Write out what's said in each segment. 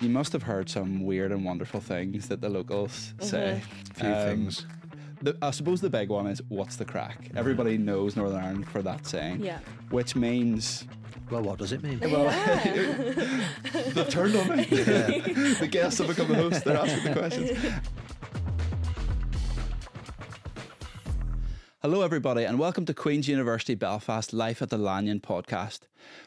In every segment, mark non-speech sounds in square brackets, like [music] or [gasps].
You must have heard some weird and wonderful things that the locals say. A few Um, things. The, I suppose the big one is what's the crack? Everybody knows Northern Ireland for that saying. Yeah. Which means Well, what does it mean? well, [laughs] they've turned on me. [laughs] the guests have become the host. They're asking the questions. [laughs] Hello, everybody, and welcome to Queen's University Belfast Life at the Lanyon podcast.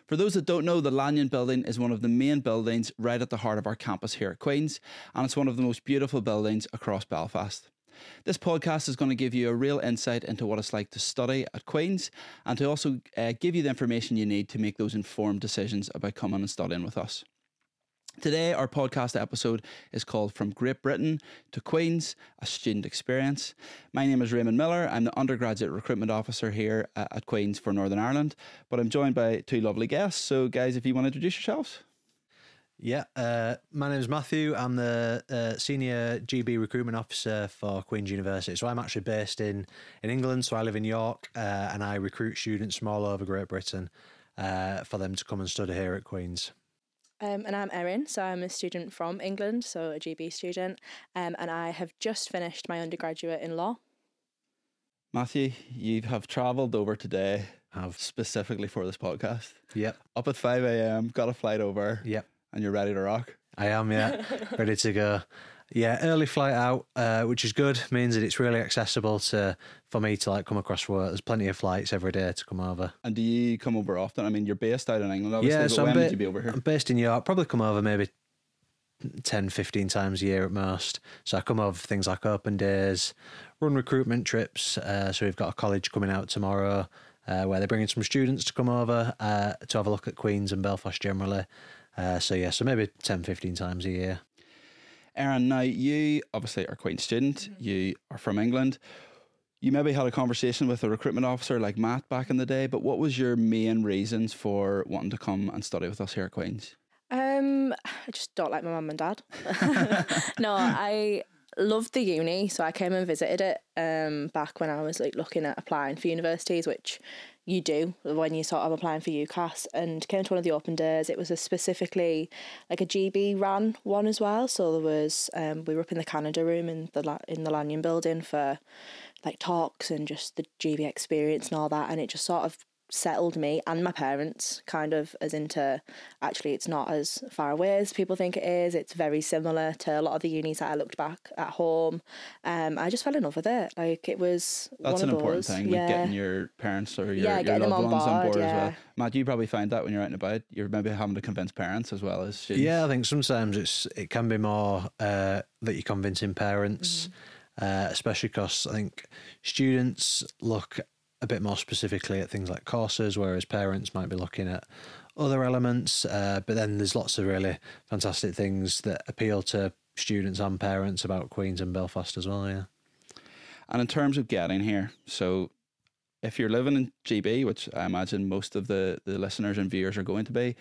For those that don't know, the Lanyon building is one of the main buildings right at the heart of our campus here at Queen's, and it's one of the most beautiful buildings across Belfast. This podcast is going to give you a real insight into what it's like to study at Queen's and to also uh, give you the information you need to make those informed decisions about coming and studying with us. Today, our podcast episode is called From Great Britain to Queen's, a student experience. My name is Raymond Miller. I'm the undergraduate recruitment officer here at Queen's for Northern Ireland, but I'm joined by two lovely guests. So, guys, if you want to introduce yourselves. Yeah, uh, my name is Matthew. I'm the uh, senior GB recruitment officer for Queen's University. So I'm actually based in, in England. So I live in York uh, and I recruit students from all over Great Britain uh, for them to come and study here at Queen's. Um, and I'm Erin, so I'm a student from England, so a GB student, um, and I have just finished my undergraduate in law. Matthew, you have travelled over today Have specifically for this podcast. yep, Up at 5 a.m., got a flight over, yep. and you're ready to rock. I am, yeah, [laughs] ready to go. Yeah, early flight out, uh, which is good. Means that it's really accessible to for me to like come across work. There's plenty of flights every day to come over. And do you come over often? I mean, you're based out in England, obviously, yeah, so I'm, ba- you be over here? I'm based in York. Probably come over maybe 10, 15 times a year at most. So I come over for things like open days, run recruitment trips. Uh, so we've got a college coming out tomorrow uh, where they're bringing some students to come over uh, to have a look at Queens and Belfast generally. Uh, so yeah, so maybe 10, 15 times a year. Erin, now you obviously are a Queen student. You are from England. You maybe had a conversation with a recruitment officer like Matt back in the day, but what was your main reasons for wanting to come and study with us here at Queen's? Um, I just don't like my mum and dad. [laughs] no, I loved the uni, so I came and visited it um, back when I was like looking at applying for universities, which you do when you sort of applying for UCAS, and came to one of the open days. It was a specifically like a GB ran one as well. So there was um, we were up in the Canada room in the in the Lanyon building for like talks and just the GB experience and all that, and it just sort of settled me and my parents kind of as into actually it's not as far away as people think it is it's very similar to a lot of the unis that I looked back at home um I just fell in love with it like it was That's one an of important those. thing, yeah like getting your parents or your, Yeah, your loved on ones on board, board as well. Matt, you probably find that when you're out and about, you're maybe having to convince parents as well as students. Yeah, I think sometimes it's it can be more uh, that you're convincing parents, uh, especially because I think students look a bit more specifically at things like courses, whereas parents might be looking at other elements. Uh, but then there's lots of really fantastic things that appeal to students and parents about Queens and Belfast as well. Yeah. And in terms of getting here, so if you're living in GB, which I imagine most of the, the listeners and viewers are going to be,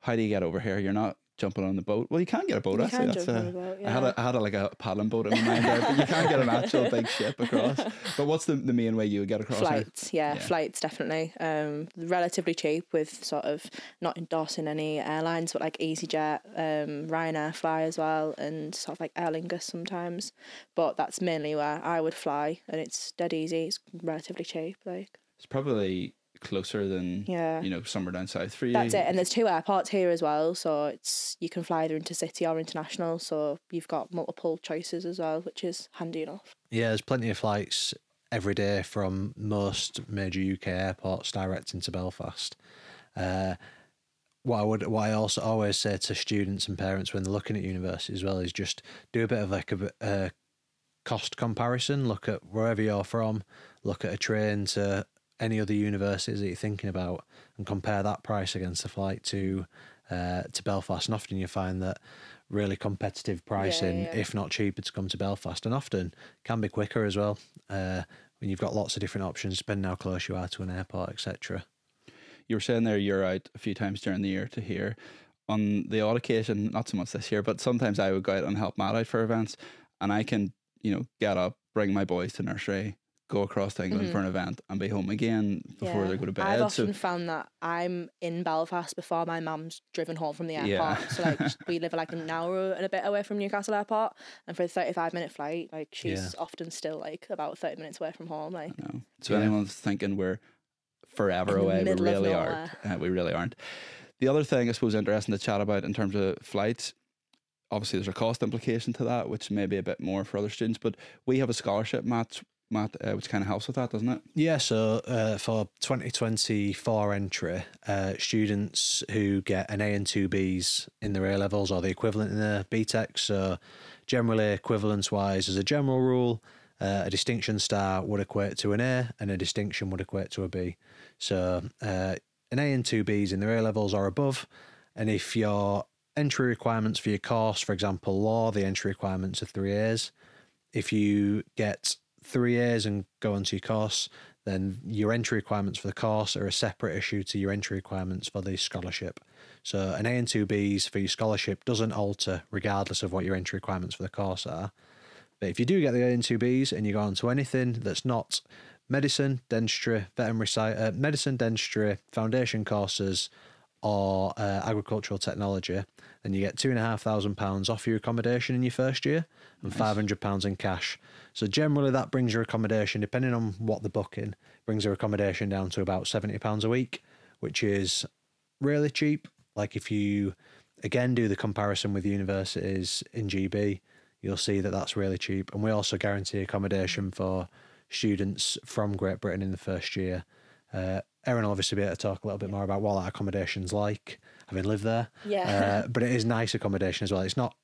how do you get over here? You're not jumping on the boat. Well, you can get a boat. You actually, that's a, boat, I had a, I had a, like a paddling boat in my mind there, but you can't get an actual big [laughs] ship across. But what's the, the main way you would get across? flights yeah, Yeah. flights definitely um relatively cheap with sort of not endorsing any airlines but like EasyJet um Ryanair fly as well and sort of like Aer Lingus sometimes but that's mainly where I would fly and it's dead easy it's relatively cheap like It's probably closer than Yeah. you know somewhere down south for you. that's it and there's two airports here as well so it's you can fly either into city or international so you've got multiple choices as well which is handy enough Yeah, there's plenty of flights every day from most major UK airports direct into Belfast. Uh, what I would, what I also always say to students and parents when they're looking at university as well is just do a bit of like a, a cost comparison. Look at wherever you're from. Look at a train to any other universities that you're thinking about, and compare that price against the flight to uh, to Belfast. And often you find that really competitive pricing, yeah. if not cheaper, to come to Belfast, and often can be quicker as well. Uh, when you've got lots of different options, depending how close you are to an airport, etc. you were saying there you're out a few times during the year to here. On the odd occasion, not so much this year, but sometimes I would go out and help Matt out for events, and I can, you know, get up, bring my boys to nursery, go across to England for an event and be home again before Yeah. they go to bed. I've so often found that I'm in Belfast before my mum's driven home from the airport. Yeah. So like [laughs] we live like an hour and a bit away from Newcastle Airport, and for a 35 minute flight, like she's Yeah. often still like about 30 minutes away from home. Like. So anyone's thinking we're forever In away, we really aren't. Uh, we really aren't. The other thing I suppose interesting to chat about in terms of flights, obviously there's a cost implication to that, which may be a bit more for other students, but we have a scholarship, Matt, Matt, uh, which kind of helps with that, doesn't it? Yeah, so uh, for 2024 entry, uh, students who get an A and two Bs in their A levels or the equivalent in the BTEC, so generally equivalence wise, as a general rule, uh, a distinction star would equate to an A and a distinction would equate to a B. So uh, an A and two Bs in their A levels or above, and if your entry requirements for your course, for example, law, the entry requirements are three A's. If you get three years and go onto your course, then your entry requirements for the course are a separate issue to your entry requirements for the scholarship. So an A and two B's for your scholarship doesn't alter regardless of what your entry requirements for the course are. But if you do get the A and two Bs and you go on to anything that's not medicine, dentistry, veterinary uh, medicine, dentistry, foundation courses, or uh, agricultural technology, then you get two and a half thousand pounds off your accommodation in your first year and five hundred pounds in cash. So generally, that brings your accommodation, depending on what the booking, brings your accommodation down to about seventy pounds a week, which is really cheap. Like if you again do the comparison with universities in GB, you'll see that that's really cheap. And we also guarantee accommodation for students from Great Britain in the first year. Uh, Erin will obviously be able to talk a little bit more about what that accommodation's like, having lived there. Yeah. Uh, but it is nice accommodation as well. It's not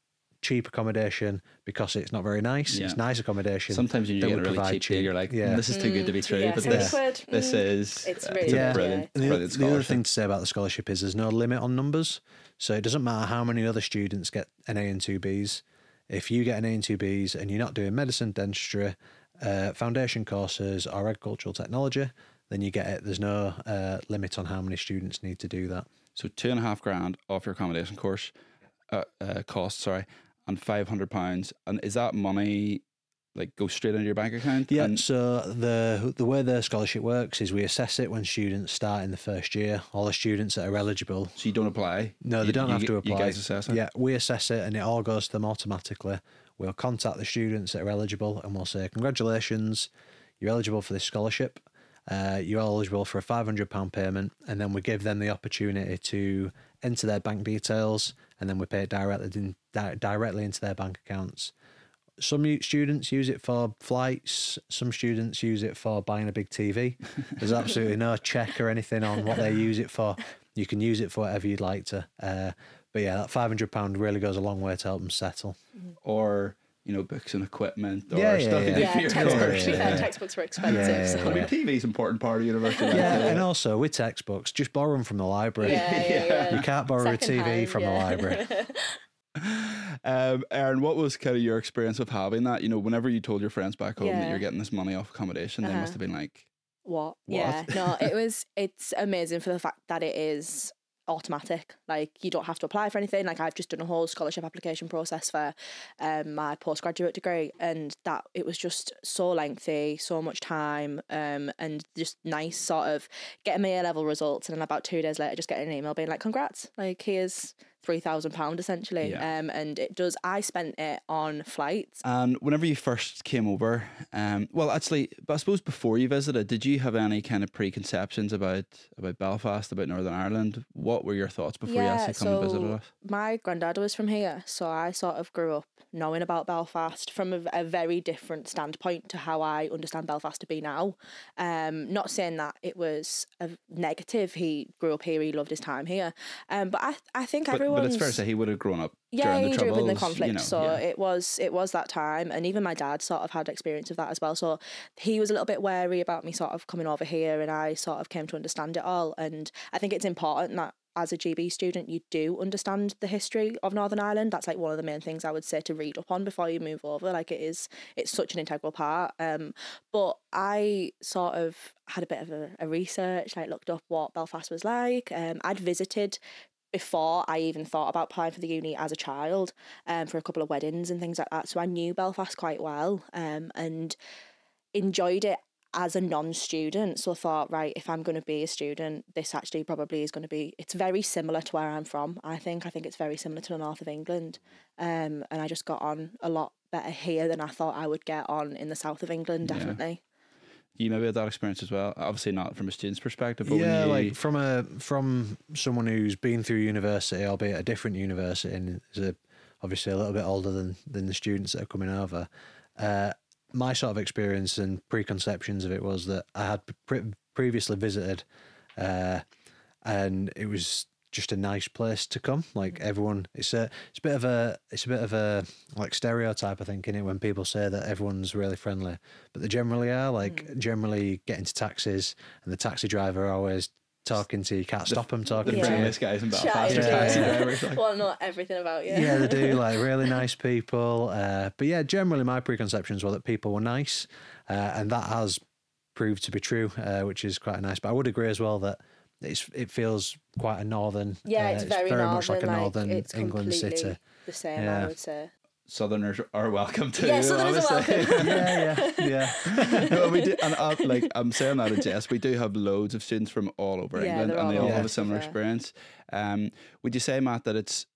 cheap accommodation because it's not very nice. Yeah. It's nice accommodation. Sometimes you that get a really provide cheap deal, you're like, yeah. "Mm, this is too good to be true. yeah, but this, quid, this mm, is it's uh, really a Yeah. brilliant, And the, brilliant the other thing to say about the scholarship is there's no limit on numbers. So it doesn't matter how many other students get an A and two Bs. If you get an A and two Bs and you're not doing medicine, dentistry, uh, foundation courses, or agricultural technology, then you get it. There's no uh, limit on how many students need to do that. So two and a half grand off your accommodation course, uh, uh, cost, sorry, and five hundred pounds. And is that money like go straight into your bank account? Yeah. And so the the way the scholarship works is we assess it when students start in the first year. All the students that are eligible so you don't apply. No, they You- don't you have to apply. You guys assess it. Yeah, we assess it and it all goes to them automatically. We'll contact the students that are eligible and we'll say, Congratulations, you're eligible for this scholarship. Uh, you're eligible for a £500 payment. And then we give them the opportunity to enter their bank details and then we pay it directly, in, di- directly into their bank accounts. Some students use it for flights. Some students use it for buying a big TV. [laughs] There's absolutely no check or anything on what they use it for. You can use it for whatever you'd like to. Uh, but yeah, that five hundred pound really goes a long way to help them settle. Or you know books and equipment or Yeah, yeah, stuff you yeah. yeah, textbooks. course. To yeah. textbooks were expensive. Yeah, so. yeah, I mean, TV is an important part of university life. Yeah, and also with textbooks, just borrow them from the library. Yeah, yeah, yeah. [laughs] You can't borrow a TV Second-hand, from yeah. the library. [laughs] Um, Erin, what was kind of your experience of having that? You know, whenever you told your friends back home that you're getting this money off accommodation, they Uh-huh. must have been like, What? What? Yeah. No, it was it's amazing for the fact that it is automatic. Like you don't have to apply for anything. Like I've just done a whole scholarship application process for um, my postgraduate degree and that it was just so lengthy, so much time, um, and just nice sort of getting my A level results and then about two days later just getting an email being like, Congrats, like here's three thousand pounds essentially. Yeah. Um and it does I spent it on flights. And whenever you first came over, um, well, actually, but I suppose before you visited, did you have any kind of preconceptions about about Belfast, about Northern Ireland? What were your thoughts before you actually come and visited us? My granddad was from here, so I sort of grew up knowing about Belfast from a, a very different standpoint to how I understand Belfast to be now. Um, not saying that it was a negative. He grew up here. He loved his time here. Um, but I I think But, everyone's but it's fair to say he would have grown up yeah, during he the grew up in the conflict, you know, so yeah. it was it was that time, and even my dad sort of had experience of that as well. So he was a little bit wary about me sort of coming over here, and I sort of came to understand it all. And I think it's important that as a GB student, you do understand the history of Northern Ireland. That's like one of the main things I would say to read up on before you move over. Like it is, it's such an integral part. Um, but I sort of had a bit of a, a research, like looked up what Belfast was like. Um, I'd visited before I even thought about applying for the uni as a child, um, for a couple of weddings and things like that. So I knew Belfast quite well, um, and enjoyed it as a non-student. So I thought, right, if I'm going to be a student, this actually probably is going to be. It's very similar to where I'm from. I think. I think it's very similar to the north of England, um, and I just got on a lot better here than I thought I would get on in the south of England. Definitely. You maybe had that experience as well. Obviously, not from a student's perspective, but yeah, you, like from a from someone who's been through university, albeit a different university, and is a, obviously a little bit older than than the students that are coming over. Uh, my sort of experience and preconceptions of it was that I had pre- previously visited, uh, and it was just a nice place to come. Like everyone, it's a it's a bit of a it's a bit of a like stereotype I think in it when people say that everyone's really friendly, but they generally are. Like generally get into taxis and the taxi driver always talking to you. Can't stop them the talking to you. friendliest guys in Belfast Chatting are to taxi you. drivers. Like, Well, not everything about you. yeah, they do. [laughs] Like really nice people. Uh, but yeah, generally my preconceptions were that people were nice, uh, and that has proved to be true, uh, which is quite nice. But I would agree as well that it's it feels quite a northern. Yeah, uh, it's very, northern, much like a northern it's England city. The same, Yeah. I would say. Southerners are welcome to. Yeah, Southerners are welcome. [laughs] yeah, yeah, yeah. [laughs] no, we do, and uh, like I'm saying that in jest. We do have loads of students from all over Yeah, England, and they all all have a similar fair. experience. Um, would you say, Matt, that it's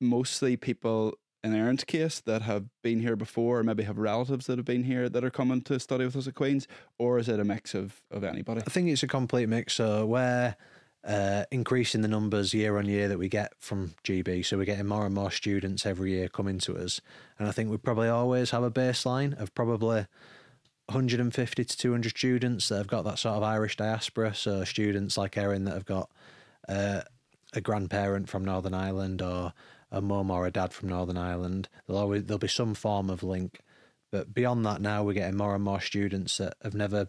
mostly people in Erin's case that have been here before, or maybe have relatives that have been here that are coming to study with us at Queens, or is it a mix of of anybody? I think it's a complete mix. So we're uh, increasing the numbers year on year that we get from GB. So we're getting more and more students every year coming to us. And I think we probably always have a baseline of probably 150 to 200 students that have got that sort of Irish diaspora. So students like Erin that have got uh, a grandparent from Northern Ireland or a mum or a dad from Northern Ireland. There'll always there'll be some form of link. But beyond that, now we're getting more and more students that have never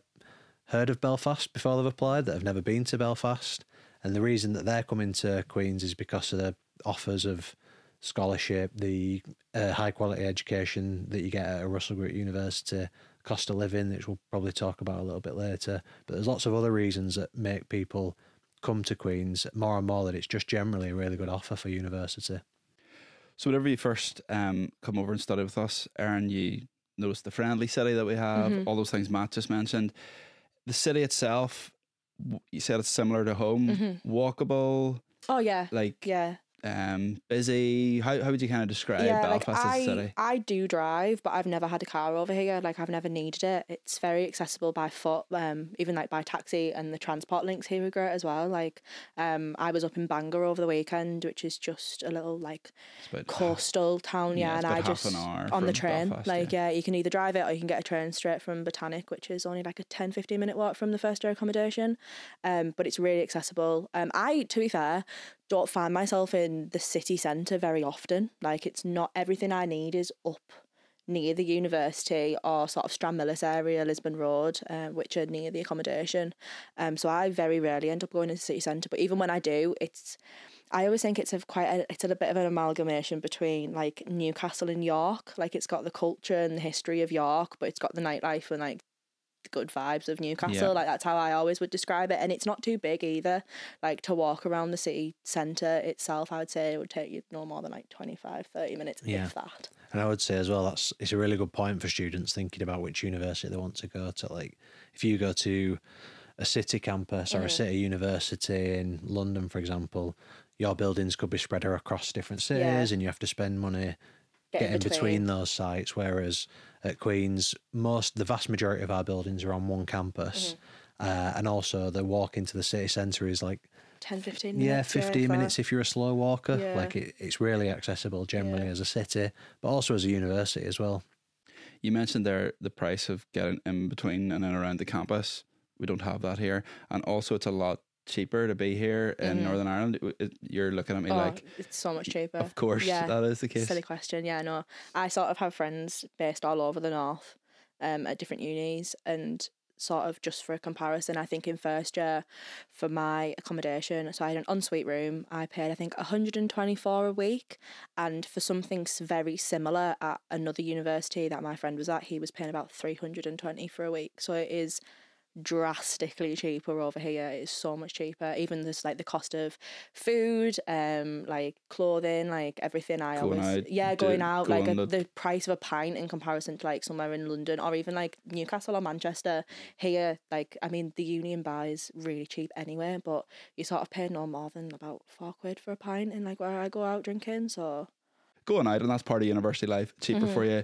heard of Belfast before they've applied, that have never been to Belfast. And the reason that they're coming to Queen's is because of the offers of scholarship, the uh, high quality education that you get at a Russell Group University, cost of living, which we'll probably talk about a little bit later. But there's lots of other reasons that make people come to Queen's more and more that it's just generally a really good offer for university. So whenever you first um, come over and study with us, Erin, you notice the friendly city that we have, Mm-hmm. all those things Matt just mentioned. The city itself, w- you said it's similar to home, walkable, Oh yeah, like Mm-hmm. yeah. Um, busy. How, how would you kind of describe Belfast like as a I, city? I do drive, but I've never had a car over here. Like I've never needed it. It's very accessible by foot, um, even like by taxi, and the transport links here are great as well. Like, um, I was up in Bangor over the weekend, which is just a little like coastal town, Yeah, yeah, and I just on the train. Belfast, like, yeah. you can either drive it or you can get a train straight from Botanic, which is only like a 10, 15 minute walk from the first year accommodation. Um, but it's really accessible. Um, I, to be fair, don't find myself in the city centre very often. Like, it's not everything I need is up near the university or sort of Stranmillis area, Lisburn Road, uh, which are near the accommodation. Um, so I very rarely end up going into city centre. But even when I do, it's I always think it's a quite a, it's a bit of an amalgamation between like Newcastle and York. Like it's got the culture and the history of York, but it's got the nightlife and like good vibes of Newcastle. Yeah. Like that's how I always would describe it. And it's not too big either. Like to walk around the city centre itself, I would say it would take you no more than like 25, 30 minutes, Yeah. if that. And I would say as well that's it's a really good point for students thinking about which university they want to go to. Like if you go to a city campus or a mm. city university in London, for example, your buildings could be spread across different cities Yeah. and you have to spend money Get getting between. between. those sites. Whereas at Queen's, most the vast majority of our buildings are on one campus. Mm-hmm. Uh, and also the walk into the city centre is like 10, 15 yeah, 15 minutes that. if you're a slow walker. Yeah. Like it, it's really accessible generally Yeah. as a city, but also as a university as well. You mentioned there the price of getting in between and in around the campus. We don't have that here, and also it's a lot cheaper to be here in Northern Ireland. You're looking at me. Oh, like, it's so much cheaper. of course Yeah. that is the case. Silly question. Yeah, no. I sort of have friends based all over the north, um, at different unis, and sort of just for a comparison, I think in first year for my accommodation, so I had an ensuite room. I paid I think one hundred and twenty four a week, and for something very similar at another university that my friend was at, he was paying about three hundred and twenty for a week. So it is drastically cheaper over here. It's so much cheaper. Even this like the cost of food, um, like clothing, like everything. I Going always out, yeah, do- going out go like a, the- the price of a pint in comparison to like somewhere in London or even like Newcastle or Manchester. Here, like I mean, the Union Bar is really cheap anyway, but you sort of pay no more than about four quid for a pint in like where I go out drinking. So Going out, and that's part of university life. Cheaper for you.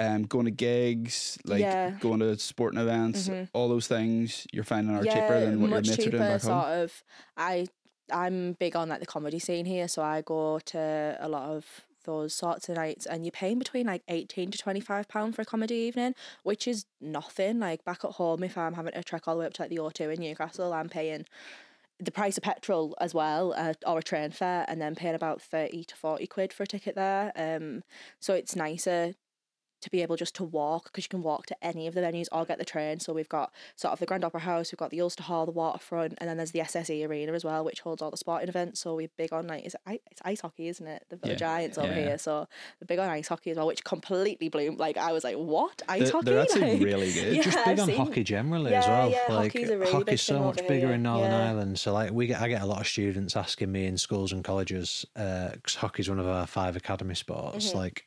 Um, going to gigs, like Mm-hmm. Yeah. Mm-hmm. going to sporting events, all those things you're finding are cheaper than what your mates cheaper. are doing back sort home. of. I I'm big on like the comedy scene here, so I go to a lot of those sorts of nights, and you're paying between like eighteen to twenty five pound for a comedy evening, which is nothing. Like back at home, if I'm having to trek all the way up to like the O2 in Newcastle, I'm paying the price of petrol as well, uh, or a train fare, and then paying about thirty to forty quid for a ticket there. Um, so it's nicer to be able just to walk because you can walk to any of the venues or get the train. So we've got sort of the Grand Opera House, we've got the Ulster Hall, the Waterfront, and then there's the SSE Arena as well, which holds all the sporting events. So we're big on like it's, it's ice hockey, isn't it? The, the Yeah. Giants over here. So we're big on ice hockey as well, which completely blew. Like I was like, what ice They're, hockey? they're [laughs] actually Like- really good. Yeah, just big I've on seen- hockey generally as well. yeah, like hockey's a really hockey's so much bigger here. in Northern Yeah. Ireland. So like we get, I get a lot of students asking me in schools and colleges because hockey's one of our five academy sports. Mm-hmm. Like,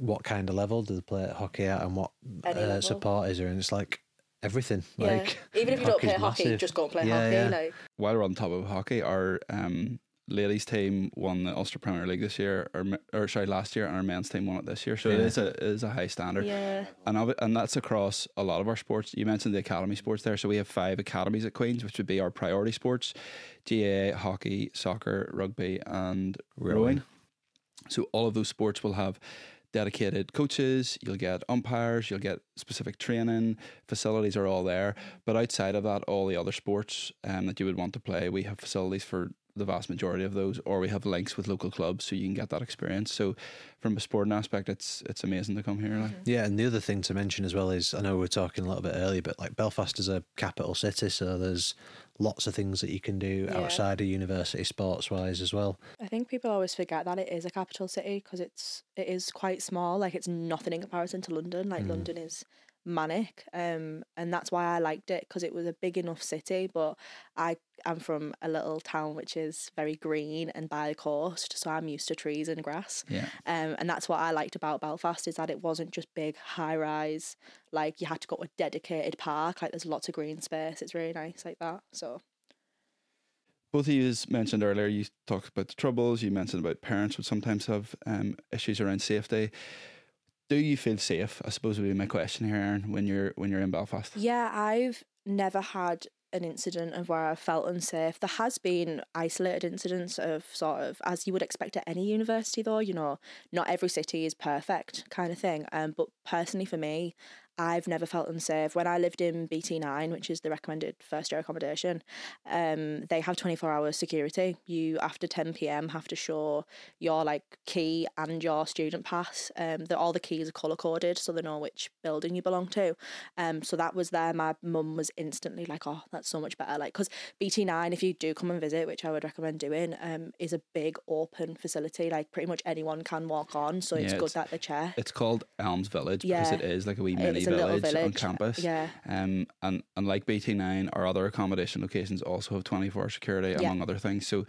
what kind of level do they play hockey at, and what uh, support is there? And it's like everything. Yeah. Like Even if you don't [laughs] hockey's play hockey, massive. just go and play Yeah, hockey. yeah. Like While we're on top of hockey, our um, ladies team won the Ulster Premier League this year, or, or sorry, last year, and our men's team won it this year. So it Yeah. is a it is a high standard. yeah, And of and that's across a lot of our sports. You mentioned the academy sports there, so we have five academies at Queens, which would be our priority sports: GAA, hockey, soccer, rugby, and rowing. Rowing. So all of those sports will have dedicated coaches. You'll get umpires. You'll get specific training facilities are all there. But outside of that, all the other sports um, that you would want to play, we have facilities for the vast majority of those, or we have links with local clubs so you can get that experience. So, from a sporting aspect, it's it's amazing to come here. Like. Yeah, and the other thing to mention as well is I know we were talking a little bit earlier, but like Belfast is a capital city, so there's lots of things that you can do Yeah. outside of university sports wise as well. I think people always forget that it is a capital city because it's it is quite small. Like it's nothing in comparison to London. Like mm. London is manic, um, and that's why I liked it because it was a big enough city. But I am from a little town which is very green and by the coast, so I'm used to trees and grass. Yeah. Um, and that's what I liked about Belfast is that it wasn't just big high rise. Like you had to go to a dedicated park. Like there's lots of green space. It's really nice like that. So Both of you mentioned earlier, you talked about the troubles, you mentioned about parents would sometimes have um, issues around safety. Do you feel safe? I suppose would be my question here, Erin, when you're when you're in Belfast. Yeah, I've never had an incident of where I felt unsafe. There has been isolated incidents of sort of as you would expect at any university though, you know, not every city is perfect kind of thing. Um but personally for me, I've never felt unsafe. When I lived in BT9, which is the recommended first year accommodation, um, they have 24 hour security. You, after 10 pm, have to show your like key and your student pass. Um, all the keys are colour coded so they know which building you belong to. Um, so that was there. My mum was instantly like, oh, that's so much better. Like, because BT9, if you do come and visit, which I would recommend doing, um, is a big open facility. Like, pretty much anyone can walk on. So it's Yeah, good it's- that they check. It's called Elms Village because Yeah. it is like a wee mini a little village, on campus. yeah. Um, and and like BT9, our other accommodation locations also have twenty four security Yeah. among other things. So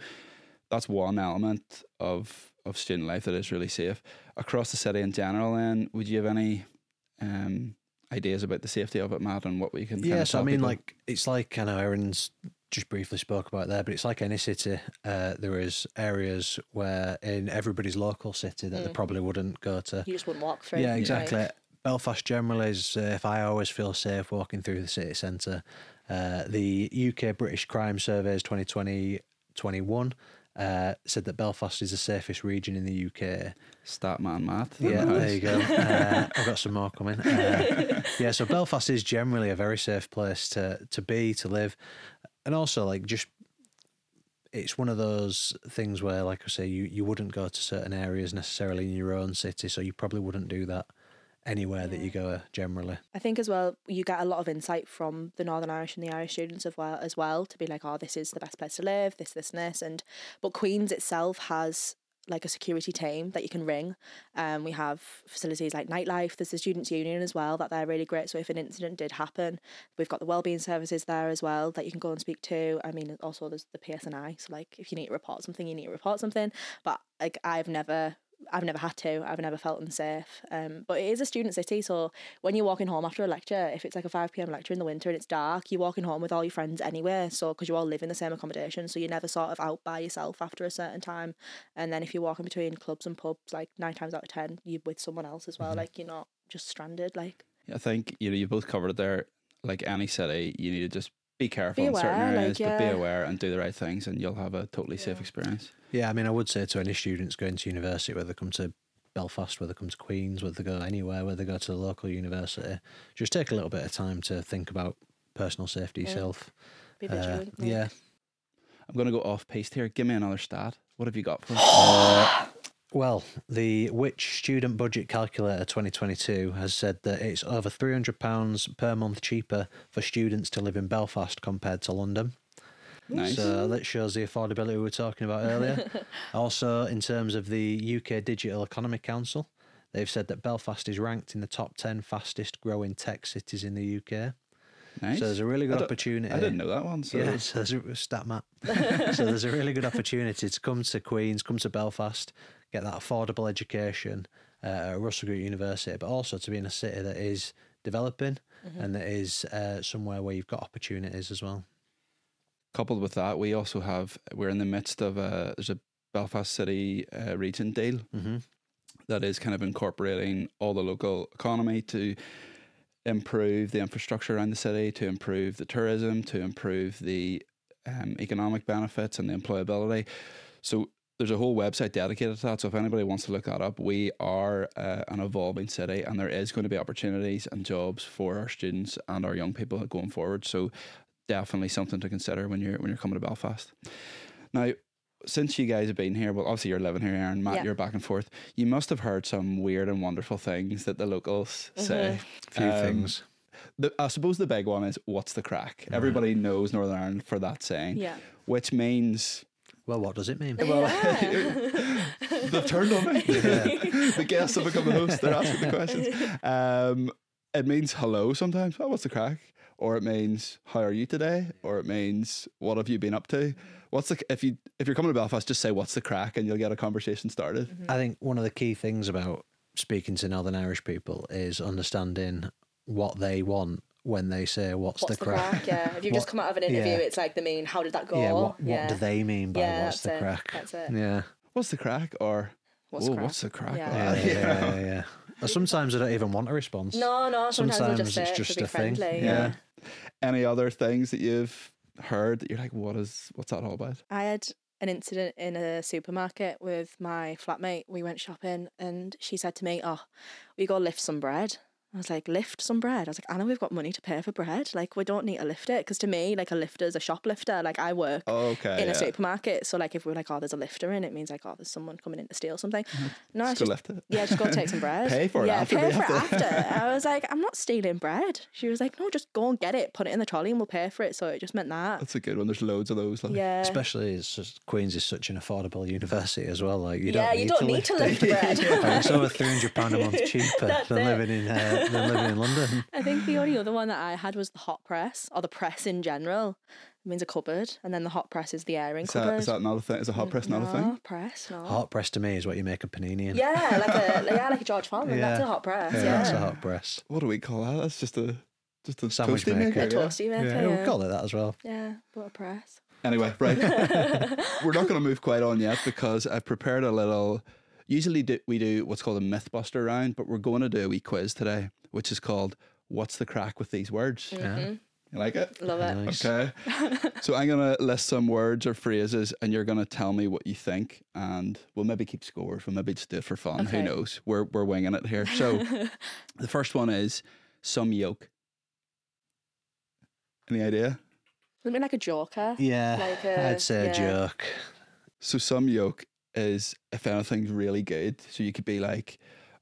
that's one element of of student life that is really safe across the city in general. Then, would you have any um ideas about the safety of it, Matt, and what we can? kind Yeah, so I mean, people? like it's like I know Erin's just briefly spoke about there, but it's like any city. Uh, there is areas where in everybody's local city that they probably wouldn't go to. You just wouldn't walk through. Yeah, like- exactly. Belfast generally is safe. I always feel safe walking through the city centre. Uh, the UK British Crime Surveys 2020 21 uh, said that Belfast is the safest region in the UK. Statman man math. Yeah, the there you go. Uh, I've got some more coming. Uh, [laughs] yeah, so Belfast is generally a very safe place to to be, to live, and also like just it's one of those things where, like I say, you you wouldn't go to certain areas necessarily in your own city, so you probably wouldn't do that anywhere that you go generally. I think as well you get a lot of insight from the Northern Irish and the Irish students as well as well to be like, oh, this is the best place to live, this, this, and this, and but Queens itself has like a security team that you can ring. Um, we have facilities like nightlife. There's the students' union as well that they're really great. So if an incident did happen, we've got the wellbeing services there as well that you can go and speak to. I mean, also there's the PSNI. So like if you need to report something, you need to report something. But like I've never I've never had to. I've never felt unsafe. Um, but it is a student city, so when you're walking home after a lecture, if it's like a five pm lecture in the winter and it's dark, you're walking home with all your friends anyway. So because you all live in the same accommodation, so you're never sort of out by yourself after a certain time. And then if you're walking between clubs and pubs, like nine times out of ten, you're with someone else as well. Mm-hmm. Like you're not just stranded. Like I think you know you both covered it there. Like any city, you need to just be careful Be in certain aware, like, areas, but be aware and do the right things, and you'll have a totally safe experience. Yeah, I mean, I would say to any students going to university, whether they come to Belfast, whether they come to Queens, whether they go anywhere, whether they go to the local university, just take a little bit of time to think about personal safety Yeah. yourself. be Uh, vigilant. like. yeah. I'm going to go off piste here. Give me another stat. What have you got for us? [gasps] Well, the Which Student Budget Calculator 2022 has said that it's over £300 per month cheaper for students to live in Belfast compared to London. nice. So that shows the affordability we were talking about earlier. [laughs] also, in terms of the UK Digital Economy Council, they've said that Belfast is ranked in the top 10 fastest growing tech cities in the UK. Nice. So there's a really good don't- opportunity. I didn't know that one. So Yeah, so there's a stat Matt. [laughs] so there's a really good opportunity to come to Queens, come to Belfast, get that affordable education uh, at Russell Group University, but also to be in a city that is developing and that is uh, somewhere where you've got opportunities as well. coupled with that, we also have we're in the midst of a there's a Belfast City uh, region deal Mm-hmm. that is kind of incorporating all the local economy to improve the infrastructure around the city, to improve the tourism, to improve the um, economic benefits and the employability. So there's a whole website dedicated to that. So if anybody wants to look that up, we are uh, an evolving city, and there is going to be opportunities and jobs for our students and our young people going forward. So definitely something to consider when you're when you're coming to Belfast. Now, since you guys have been here, well, obviously you're living here, Erin, Matt, Yeah. you're back and forth. You must have heard some weird and wonderful things that the locals say. A few Um, things. The, I suppose the big one is what's the crack? Everybody knows Northern Ireland for that saying, Yeah. which means Well, what does it mean? well, [laughs] they've turned on me. the guests have become the host. They're asking the questions. [laughs] Um, it means hello sometimes. Oh, what's the crack? Or it means how are you today? Or it means what have you been up to? What's the if you if you're coming to Belfast, just say what's the crack, and you'll get a conversation started. Mm-hmm. I think one of the key things about speaking to Northern Irish people is understanding what they want when they say what's, What's the crack. Yeah. If you've just come out of an interview, yeah. it's like the mean, how did that go? Yeah, what, what Yeah. do they mean by Yeah, what's the it. crack? That's it. Yeah. What's the crack? Or What's oh, the crack? what's the crack? Yeah. Or, Yeah, yeah, yeah, yeah. Sometimes I don't even want a response. No, no. Sometimes, we'll just it's just to be a thing. friendly. Yeah. Any other things that you've heard that you're like, what is what's that all about? I had an incident in a supermarket with my flatmate. We went shopping and she said to me, Oh, we go lift some bread. I was like, lift some bread. I was like, Anna, we've got money to pay for bread. Like, we don't need to lift it. Because to me, like, a lifter is a shoplifter. Like, I work Okay, in yeah. a supermarket. So, like, if we're like, oh, there's a lifter in, it means like, oh, there's someone coming in to steal something. [laughs] No, Just it's go just, lift it. yeah, just go take some [laughs] bread. Pay for it yeah, after pay the- for it after. after. [laughs] I was like, I'm not stealing bread. She was like, no, just go and get it, put it in the trolley, and we'll pay for it. So it just meant that. That's a good one. There's loads of those. Like, Yeah. Especially it's just, Queens is such an affordable university as well. Like you don't you need don't to need lift to it. lift bread. Like, it's over three hundred pound a month cheaper That's than it. living in uh, [laughs] than living in London. I think the only other one that I had was the hot press or the press in general. It means a cupboard, and then the hot press is the airing Is cupboard. that, is that not a thing? Is a hot mm, press not a thing? Press, no. Hot press to me is what you make a panini in. Yeah, like a [laughs] yeah, like a George Foreman. That's a hot press. Yeah, Yeah, that's a hot press. What do we call that? That's just a just a Sandwich toasty maker. maker. a toasty maker. Yeah, Yeah, we'll call it that as well. yeah, but a press. Anyway, right. [laughs] We're not going to move quite on yet because I've prepared a little. Usually do, we do what's called a MythBuster round, but we're going to do a wee quiz today, which is called "What's the crack with these words?" Mm-hmm. Yeah. You like it? Love it. Nice. Okay. [laughs] so I'm going to list some words or phrases, and you're going to tell me what you think, and we'll maybe keep scores. We'll maybe just do it for fun. Who knows? We're we're winging it here. So [laughs] the first one is some yoke. Any idea? Something like a joker. Yeah, Like a- I'd say a joke. So some yoke is if anything's really good. So you could be like,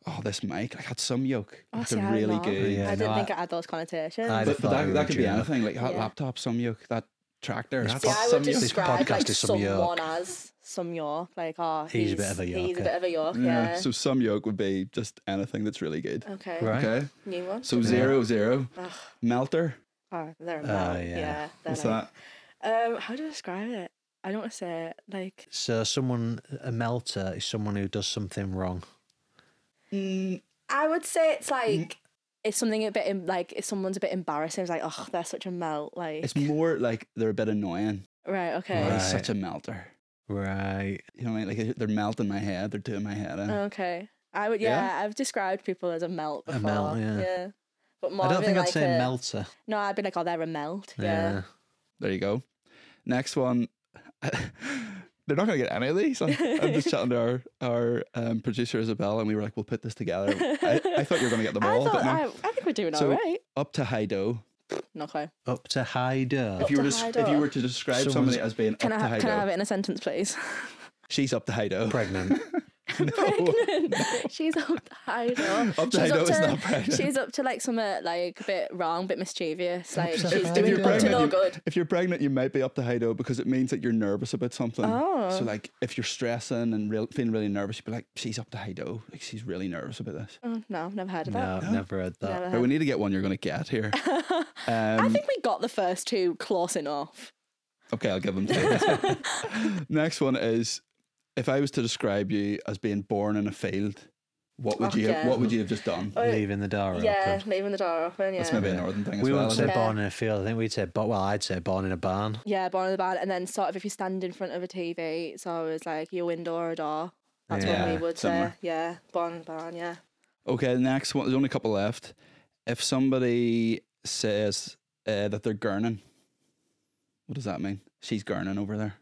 "Oh, this mic, I had some yoke, Oh, It's see, a I really don't good." Yeah, I didn't no, think I- it had those connotations. I'd- But, but that, that was could be anything. Like that Yeah. laptop, some yoke, That tractor. That's See, I some would York. describe podcast like is some someone York. as some York. Like, oh, He's a bit of a He's a bit of a York. Yeah. Yeah. So some yoke would be just anything that's really good. okay. Right. Okay. New one. So zero zero. Melter. Oh, they're a Oh, melt. yeah. yeah. they're What's like- that? Um, how do I describe it? I don't want to say it. Like, So someone a melter is someone who does something wrong. Mm, I would say it's like it's something a bit like if someone's a bit embarrassing. It's like, oh, they're such a melt. Like, it's more like they're a bit annoying. right, okay, Oh, Right. he's such a melter. Right. You know what I mean? Like they're melting my head. They're doing my head in. okay. I would, yeah, I've described people as a melt before. A before. melt, yeah. But more I don't think in I'd say a, melter. No, I'd be like, oh, they're a melt. Yeah. Yeah. There you go. Next one. They're not going to get any of these. I'm, I'm just chatting to our our um, producer Isabel, and we were like, "We'll put this together." I, I thought you were going to get them [laughs] I all, thought but no. I, I think we're doing So- all right. Up to high dough. Not quite. Up to high dough. If you were to to high if you were to describe Someone's- somebody as being Can up I to have, high can I have dough, it in a sentence, please? [laughs] she's up to high dough. Pregnant. [laughs] [laughs] pregnant. [laughs] She's up to high. Up to she's high dough up is to, not pregnant. [laughs] She's up to like something like a bit wrong, a bit mischievous. Like she's high doing dough. up to no good. if you're pregnant, you might be up to high dough because it means that you're nervous about something. Oh. So like, if you're stressing and real, feeling really nervous, you'd be like, "She's up to high dough. Like she's really nervous about this." Oh, no, never heard of that. no, never heard that. Never Right, heard. we need to get one you're going to get here. I Um, think we got the first two close enough. Okay, I'll give them to you. Next one is if I was to describe you as being born in a field, what would Oh, you have, yeah. what would you have just done? Oh, Leaving the door open. yeah, open. leaving the door open. Yeah. That's maybe a northern thing as We well. wouldn't isn't say? Yeah. born in a field. I think we'd say, but well, I'd say born in a barn. Yeah, born in the barn, and then sort of if you stand in front of a TV, so it's like your window or a door. That's Yeah, what we would similar. say. Yeah, born in the barn. Yeah. Okay, next one. There's only a couple left. If somebody says uh, that they're gurning, what does that mean? She's gurning over there.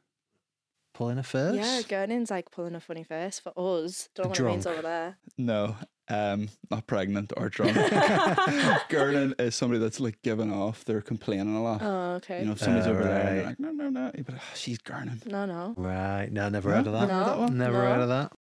Pulling a face. Yeah, gurning's like pulling a funny face for us. Don't know what it means over there. No, um, not pregnant or drunk. [laughs] gurning is somebody that's like giving off. They're complaining a lot. Oh, okay. You know, if somebody's over there and they're Alright. like, no, no, no, you'd be like, "Oh, she's gurning. no, no. Right. No, never No? heard of that. No, that one? Never no. heard of that.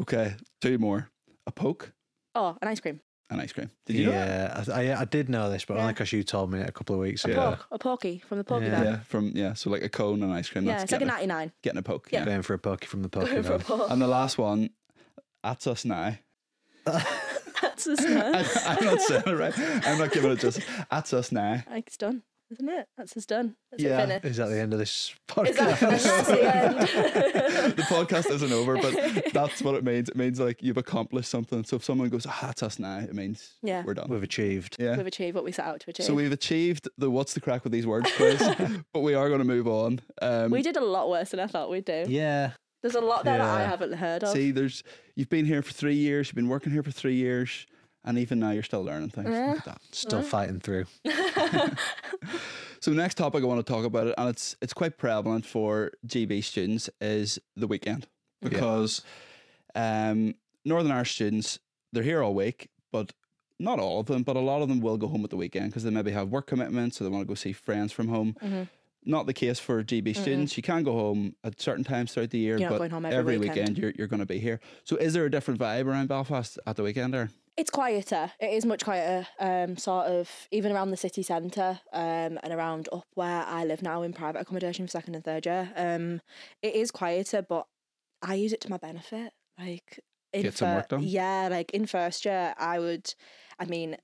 Okay, two more. A poke, Oh, an ice cream. An ice cream. Did you know that? yeah, I, I, I did know this, but only Yeah. because you told me it a couple of weeks A ago. Yeah. poke. A pokey from the pokey Yeah. bag. Yeah, from yeah, so like a cone and ice cream. Yeah, That's it's like a 99. getting a poke. Yeah. Yeah. Going for a pokey from the pokey Going for a bag. And the last one, that's us now. That's a I, stun. I'm not saying it right. I'm not giving it just. That's us now. like, it's done, isn't it? That's us done. That's Yeah. it finished. Is that the end of this [laughs] Is podcast? that, that's the end. [laughs] the podcast isn't over, but [laughs] that's what it means. It means like you've accomplished something. So if someone goes, ah, that's us now, it means Yeah. we're done. We've achieved. yeah. We've achieved what we set out to achieve. So we've achieved the what's the crack with these words quiz, but we are going to move on. Um, we did a lot worse than I thought we'd do. Yeah. There's a lot there that I haven't heard of. See, there's you've been here for three years. You've been working here for three years, and even now you're still learning things. Look at that. Still fighting through. [laughs] So next topic I want to talk about it, and it's it's quite prevalent for GB students, is the weekend because um, Northern Irish students they're here all week, but not all of them, but a lot of them will go home at the weekend because they maybe have work commitments, so they want to go see friends from home. Mm-hmm. Not the case for GB students. You can go home at certain times throughout the year, You're not but going home every weekend. weekend. you're you're going to be here. So is there a different vibe around Belfast at the weekend? Or It's quieter. It is much quieter. Um, sort of even around the city centre, um, and around up where I live now in private accommodation for second and third year. Um, it is quieter, but I use it to my benefit. Like in Get some fir- work done? Yeah, like in first year, I would. I mean,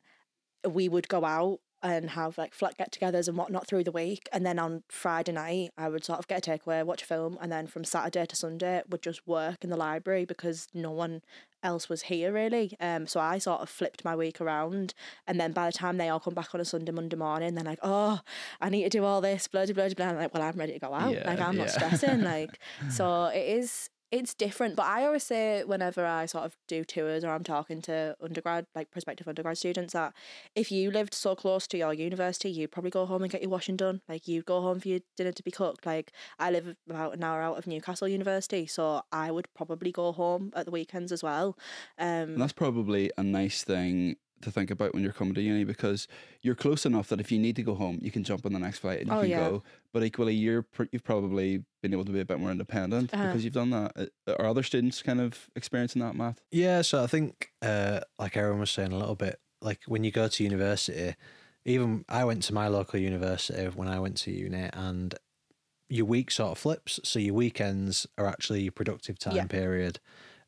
we would go out and have like flat get-togethers and whatnot through the week, and then on Friday night, I would sort of get a takeaway, watch a film, and then from Saturday to Sunday would just work in the library because no one else was here really. Um, so I sort of flipped my week around, and then by the time they all come back on a Sunday, Monday morning, they're like, "Oh, I need to do all this, blah blah blah blah." I'm like, "Well, I'm ready to go out. Yeah, like I'm not stressing." [laughs] like, so it is. It's different, but I always say whenever I sort of do tours or I'm talking to undergrad, like prospective undergrad students, that if you lived so close to your university, you'd probably go home and get your washing done. Like you'd go home for your dinner to be cooked. Like I live about an hour out of Newcastle University, so I would probably go home at the weekends as well. Um, And that's probably a nice thing to think about when you're coming to uni because you're close enough that if you need to go home, you can jump on the next flight and you Oh, can yeah. go. But equally, you're pr- you've probably been able to be a bit more independent Uh-huh. because you've done that. Uh, Are other students kind of experiencing that, Matt? Yeah, so I think, uh, like Erin was saying a little bit, like when you go to university, even I went to my local university when I went to uni, and your week sort of flips. So your weekends are actually your productive time Yeah. period,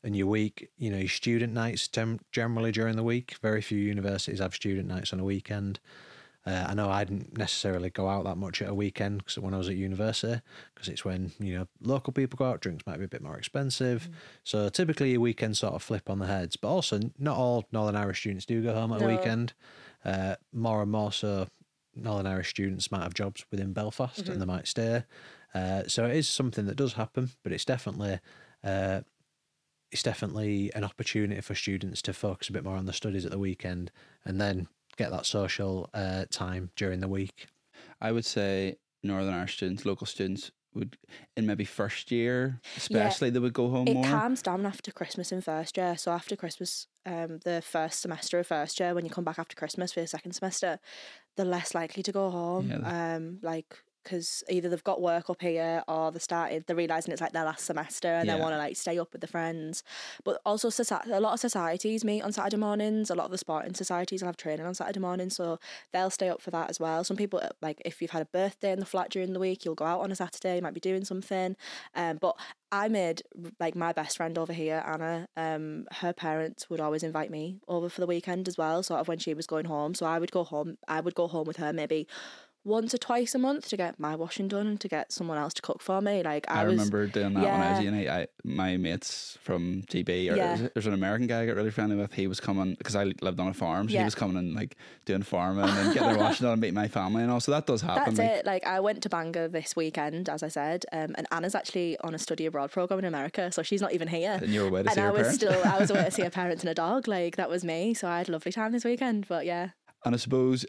and your week, you know, your student nights tem- generally during the week. Very few universities have student nights on a weekend. Uh, I know I didn't necessarily go out that much at a weekend because when I was at university, because it's when you know local people go out. Drinks might be a bit more expensive, so typically your weekends sort of flip on the heads. But also, not all Northern Irish students do go home at a weekend. Uh, more and more so, Northern Irish students might have jobs within Belfast and they might stay. Uh, so it is something that does happen, but it's definitely uh, it's definitely an opportunity for students to focus a bit more on the studies at the weekend and then get that social uh, time during the week. I would say Northern Irish students, local students, would in maybe first year, especially, they would go home It more. calms down after Christmas in first year. So after Christmas, um, the first semester of first year, when you come back after Christmas for the second semester, they're less likely to go home. Yeah, um, like because either they've got work up here or they started they're realizing it's like their last semester and Yeah. they want to like stay up with the friends. But also, a lot of societies meet on Saturday mornings. A lot of the sporting societies will have training on Saturday mornings, so they'll stay up for that as well. Some people like if you've had a birthday in the flat during the week, you'll go out on a Saturday, you might be doing something. Um, but I made like my best friend over here, Anna. Um, her parents would always invite me over for the weekend as well, sort of when she was going home. So I would go home. I would go home with her maybe once or twice a month to get my washing done and to get someone else to cook for me. Like I, I, was, remember doing that when I was yeah. uni. I, my mates from GB, or Yeah. there's an American guy I got really friendly with. He was coming because I lived on a farm, so he was coming and like doing farming [laughs] and getting their washing done and meeting my family and all. So that does happen. That's like, it. Like I went to Bangor this weekend, as I said, um, and Anna's actually on a study abroad program in America, so she's not even here. And you were away to and see I her was parents. still, I was away to see her [laughs] parents and a dog. Like that was me. So I had a lovely time this weekend. But yeah, And I suppose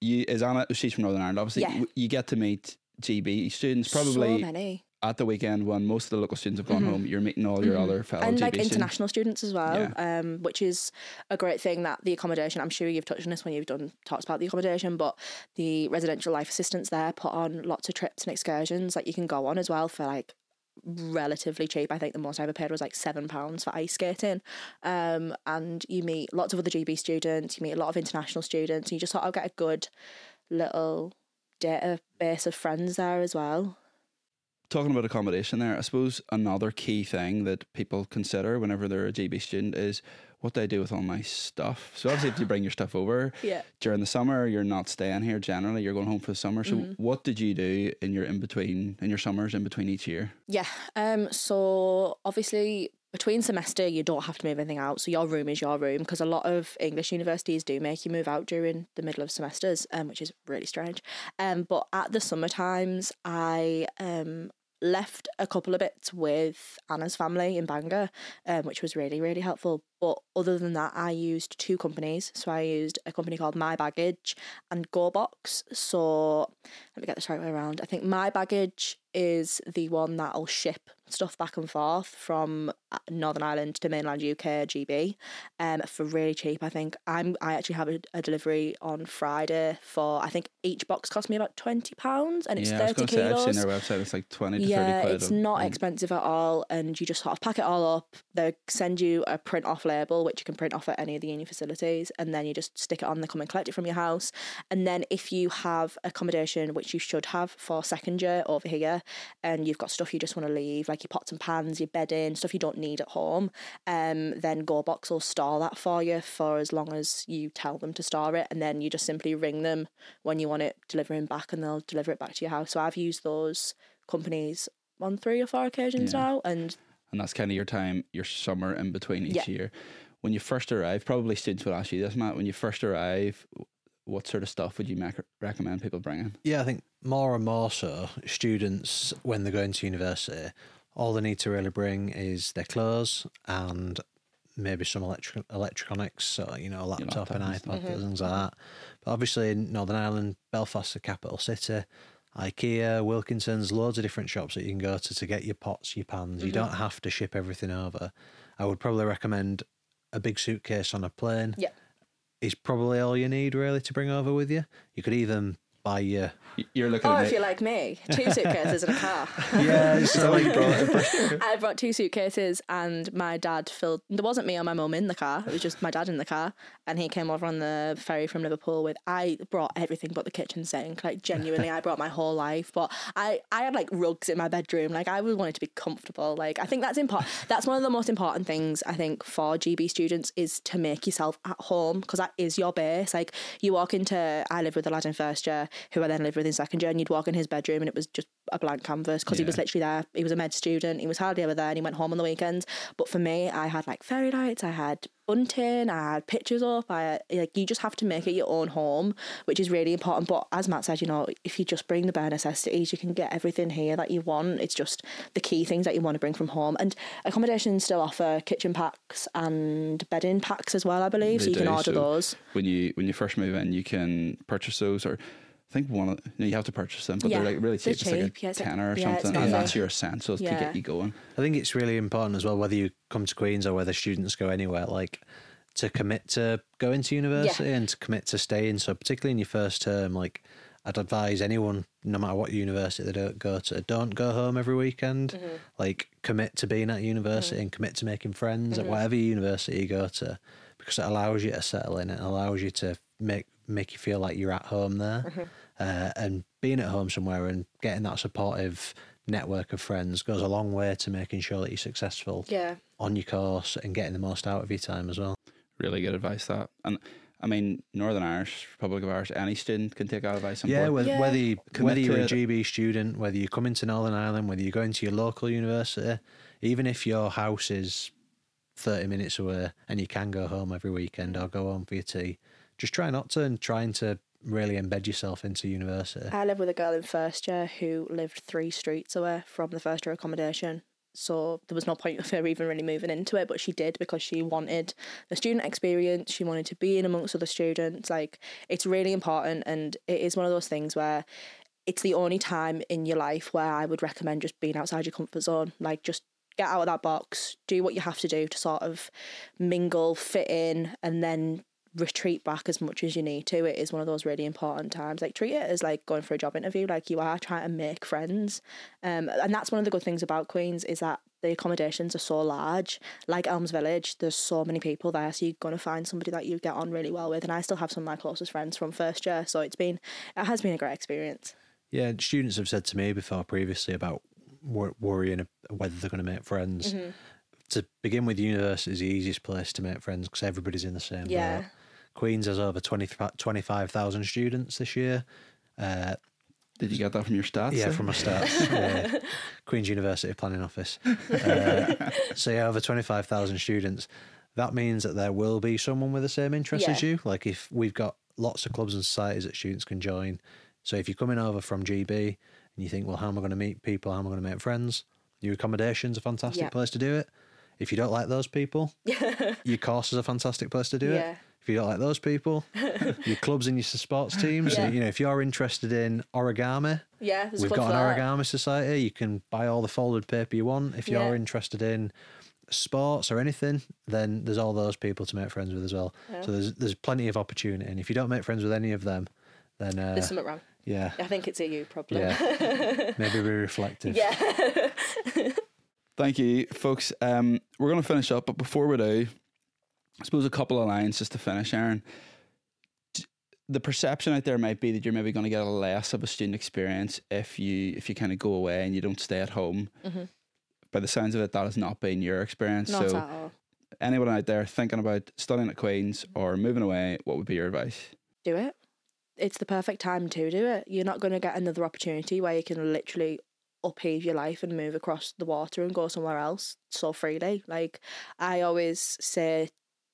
you, is Anna, she's from Northern Ireland, obviously. Yeah. You get to meet GB students so probably many. at the weekend when most of the local students have gone home. You're meeting all your other fellow Mm-hmm. and GB like international students as well, um, which is a great thing that the accommodation. I'm sure you've touched on this when you've done talks about the accommodation, but the residential life assistants there put on lots of trips and excursions that you can go on as well for like relatively cheap. I think the most I ever paid was like seven pounds for ice skating. Um, and you meet lots of other GB students. You meet a lot of international students. And you just sort of get a good little database of friends there as well. talking about accommodation there, I suppose another key thing that people consider whenever they're a GB student is what do I do with all my stuff. So obviously, if you bring your stuff over [laughs] Yeah. during the summer, you're not staying here. Generally, you're going home for the summer. So Mm-hmm. what did you do in your in between in your summers in between each year? Yeah. Um. So obviously, between semester, you don't have to move anything out. So your room is your room because a lot of English universities do make you move out during the middle of semesters, um, which is really strange. Um. But at the summer times, I um left a couple of bits with Anna's family in Bangor, um, which was really really helpful. But other than that, I used two companies. So I used a company called My Baggage and GoBox. So let me get this right way around. I think My Baggage is the one that'll ship stuff back and forth from uh, Northern Ireland to mainland UK GB um, for really cheap. I think I'm I actually have a, a delivery on Friday for I think each box cost me about twenty pounds and it's yeah, I was thirty to say I've kilos seen their website. It's like twenty to yeah, thirty it's not expensive at all, and you just sort of pack it all up. They send you a print off label, which you can print off at any of the uni facilities, and then you just stick it on. They come and collect it from your house, and then if you have accommodation, which you should have for second year over here, and you've got stuff you just want to leave, like your pots and pans, your bedding, stuff you don't need at home, um, then GoBox will store that for you for as long as you tell them to store it, and then you just simply ring them when you want it delivering back, and they'll deliver it back to your house. So I've used those companies on three or four occasions Yeah. now, and and that's kind of your time, your summer in between each Yeah. year. When you first arrive, probably students will ask you this, Matt. When you first arrive, what sort of stuff would you mac- recommend people bringing? Yeah, I think more and more so, students, when they're going to university, all they need to really bring is their clothes and maybe some electric electronics, so, you know, a laptop, and laptop and iPad, mm-hmm. things like that. But obviously, in Northern Ireland, Belfast, the capital city, IKEA, Wilkinson's, loads of different shops that you can go to to get your pots, your pans. You mm-hmm. don't have to ship everything over. I would probably recommend a big suitcase on a plane yeah, is probably all you need really to bring over with you. You could even buy you. You're looking Or at if you're like me, two suitcases and a car. [laughs] Yeah, [laughs] so like, I brought [laughs] two suitcases and my dad filled. There wasn't me or my mum in the car. It was just my dad in the car, and he came over on the ferry from Liverpool with. I brought everything but the kitchen sink. Like genuinely, I brought my whole life. But I, I had like rugs in my bedroom. Like I wanted to be comfortable. Like I think that's important. That's one of the most important things I think for GB students is to make yourself at home because that is your base. Like you walk into. I lived with a lad in first year who I then lived with in second year, and you'd walk in his bedroom and it was just a blank canvas because he was literally there. He was a med student. He was hardly ever there, and he went home on the weekends. But for me, I had like fairy lights. I had bunting. I had pictures up. I like you just have to make it your own home, which is really important. But as Matt said, you know, if you just bring the bare necessities, you can get everything here that you want. It's just the key things that you want to bring from home. And accommodations still offer kitchen packs and bedding packs as well, I believe. so They you can order so those. when you when you first move in, you can purchase those, or I think one of no, you have to purchase them, but they're like really they're cheap. It's like a Yeah, it's like- tenner or yeah, something, and that's your essentials to Yeah. get you going. I think it's really important as well, whether you come to Queens or whether students go anywhere, like to commit to going to university and to commit to staying. So, particularly in your first term, like I'd advise anyone, no matter what university they don't go to, don't go home every weekend. Mm-hmm. Like, commit to being at university and commit to making friends at whatever university you go to, because it allows you to settle in. It allows you to make make you feel like you're at home there, Mm-hmm. uh, and being at home somewhere and getting that supportive network of friends goes a long way to making sure that you're successful Yeah. on your course and getting the most out of your time as well. Really good advice that, and I mean Northern Irish, Republic of Irish, any student can take that advice. on Yeah, board. whether, Yeah. whether, you, whether you're a. GB student, whether you come into Northern Ireland, whether you're going to your local university, even if your house is 30 minutes away and you can go home every weekend or go home for your tea, just try not to and trying to really embed yourself into university. I lived with a girl in first year who lived three streets away from the first year accommodation. So there was no point of her even really moving into it, but she did because she wanted the student experience. She wanted to be in amongst other students. Like it's really important, and it is one of those things where it's the only time in your life where I would recommend just being outside your comfort zone. Like just get out of that box, do what you have to do to sort of mingle, fit in, and then retreat back as much as you need to. It is one of those really important times. Like treat it as like going for a job interview. Like you are trying to make friends, um, and that's one of the good things about Queens is that the accommodations are so large. Like Elms Village, there's so many people there, so you're gonna find somebody that you get on really well with. And I still have some of my closest friends from first year, so it's been it has been a great experience. Yeah, students have said to me before previously about wor- worrying whether they're going to make friends. Mm-hmm. To begin with, university is the easiest place to make friends because everybody's in the same Yeah. boat. Queens has over 20 25,000 students this year. Uh, Did you get that from your stats? yeah, there? from my stats. [laughs] yeah. Queen's University Planning Office. Uh, [laughs] so, yeah, over 25,000 students. That means that there will be someone with the same interests as you. Like, if we've got lots of clubs and societies that students can join. So, if you're coming over from GB and you think, well, how am I going to meet people? How am I going to make friends? Your accommodation's a fantastic Yeah. place to do it. If you don't like those people, [laughs] your course is a fantastic place to do Yeah. it. If you don't like those people, [laughs] your clubs and your sports teams. Yeah. You know, if you're interested in origami, Yeah, there's We've got an for that. origami society. You can buy all the folded paper you want. If you're Yeah. interested in sports or anything, then there's all those people to make friends with as well. So there's there's plenty of opportunity. And if you don't make friends with any of them, then uh, There's something wrong. yeah, I think it's a you problem. yeah, [laughs] maybe be reflective. yeah. Thank you, folks. Um, we're going to finish up, but before we do, I suppose a couple of lines just to finish, Erin. The perception out there might be that you're maybe going to get a less of a student experience if you if you kind of go away and you don't stay at home. Mm-hmm. By the sounds of it, that has not been your experience. Not so, anyone out there thinking about studying at Queen's mm-hmm. or moving away, what would be your advice? do it. It's the perfect time to do it. You're not going to get another opportunity where you can literally upheave your life and move across the water and go somewhere else so freely. Like I always say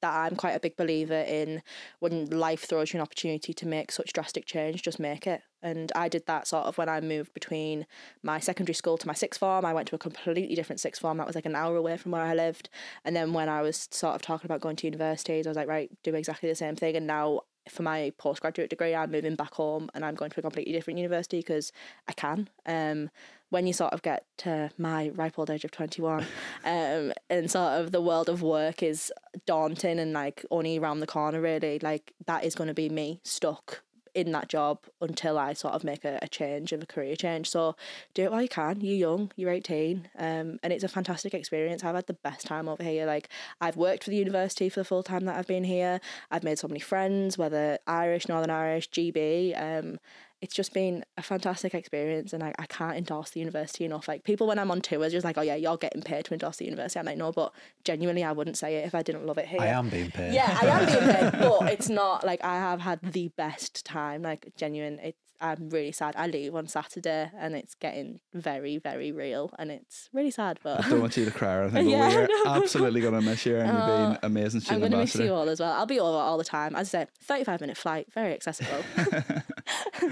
that I'm quite a big believer in when life throws you an opportunity to make such drastic change, just make it. And I did that sort of when I moved between my secondary school to my sixth form. I went to a completely different sixth form that was like an hour away from where I lived. And then when I was sort of talking about going to universities, I was like, right, do exactly the same thing. And now for my postgraduate degree, I'm moving back home and I'm going to a completely different university because I can. Um, when you sort of get to my ripe old age of 21, [laughs] um, and sort of the world of work is daunting and like only around the corner, really, like that is going to be me stuck in that job until I sort of make a, a change of a career change. So do it while you can. You're young, you're 18, um, and it's a fantastic experience. I've had the best time over here. Like I've worked for the university for the full time that I've been here. I've made so many friends, whether Irish, Northern Irish, GB. Um, it's just been a fantastic experience and I, I can't endorse the university enough. Like people when I'm on tours just like, oh yeah, you're getting paid to endorse the university. I'm like, no, but genuinely I wouldn't say it if I didn't love it here. I am being paid. Yeah, I am being paid, [laughs] but it's not like I have had the best time. Like genuine, it's I'm really sad. I leave on Saturday and it's getting very, very real and it's really sad. But I don't want you to cry or anything, [laughs] Yeah, but I we're know. absolutely going to miss you and you've Oh, been amazing I'm going to miss you all as well. I'll be over all the time. As I say, 35 minute flight, very accessible. [laughs]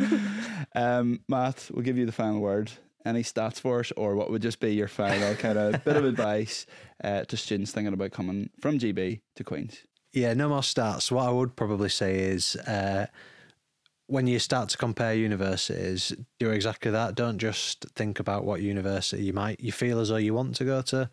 [laughs] Um, Matt, we'll give you the final word. Any stats for us, or what would just be your final [laughs] kind of bit of advice uh, to students thinking about coming from GB to Queens? Yeah, no more stats. What I would probably say is uh, when you start to compare universities, do exactly that. Don't just think about what university you might you feel as though you want to go to.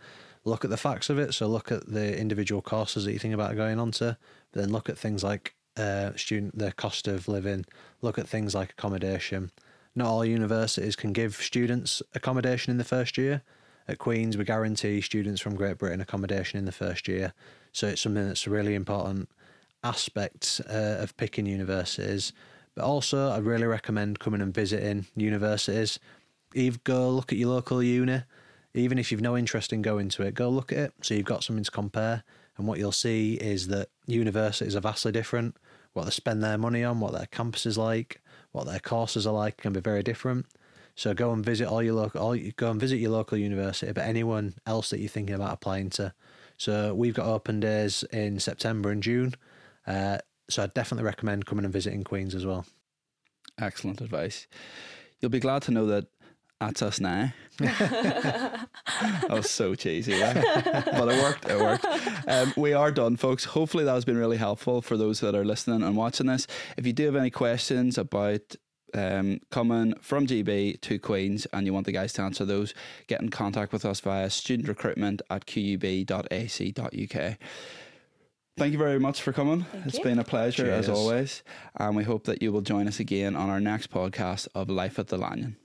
Look at the facts of it. So look at the individual courses that you think about going on to. But then look at things like uh, student the cost of living. Look at things like accommodation. Not all universities can give students accommodation in the first year. At Queen's, we guarantee students from Great Britain accommodation in the first year. So it's something that's a really important aspect uh, of picking universities. But also, I'd really recommend coming and visiting universities. Eve, go look at your local uni. Even if you've no interest in going to it, go look at it so you've got something to compare. And what you'll see is that universities are vastly different. What they spend their money on, what their campus is like, what their courses are like can be very different. So go and visit all your local, all, go and visit your local university. But anyone else that you're thinking about applying to, so we've got open days in September and June. Uh, so I definitely recommend coming and visiting Queens as well. Excellent advice. You'll be glad to know that that's us now. that was so cheesy, right? but it worked. It worked. Um, we are done, folks. Hopefully, that has been really helpful for those that are listening and watching this. If you do have any questions about um, coming from GB to Queens and you want the guys to answer those, get in contact with us via studentrecruitment at qub.ac.uk. Thank you very much for coming. Thank It's you. been a pleasure as always. And we hope that you will join us again on our next podcast of Life at the Lanyon.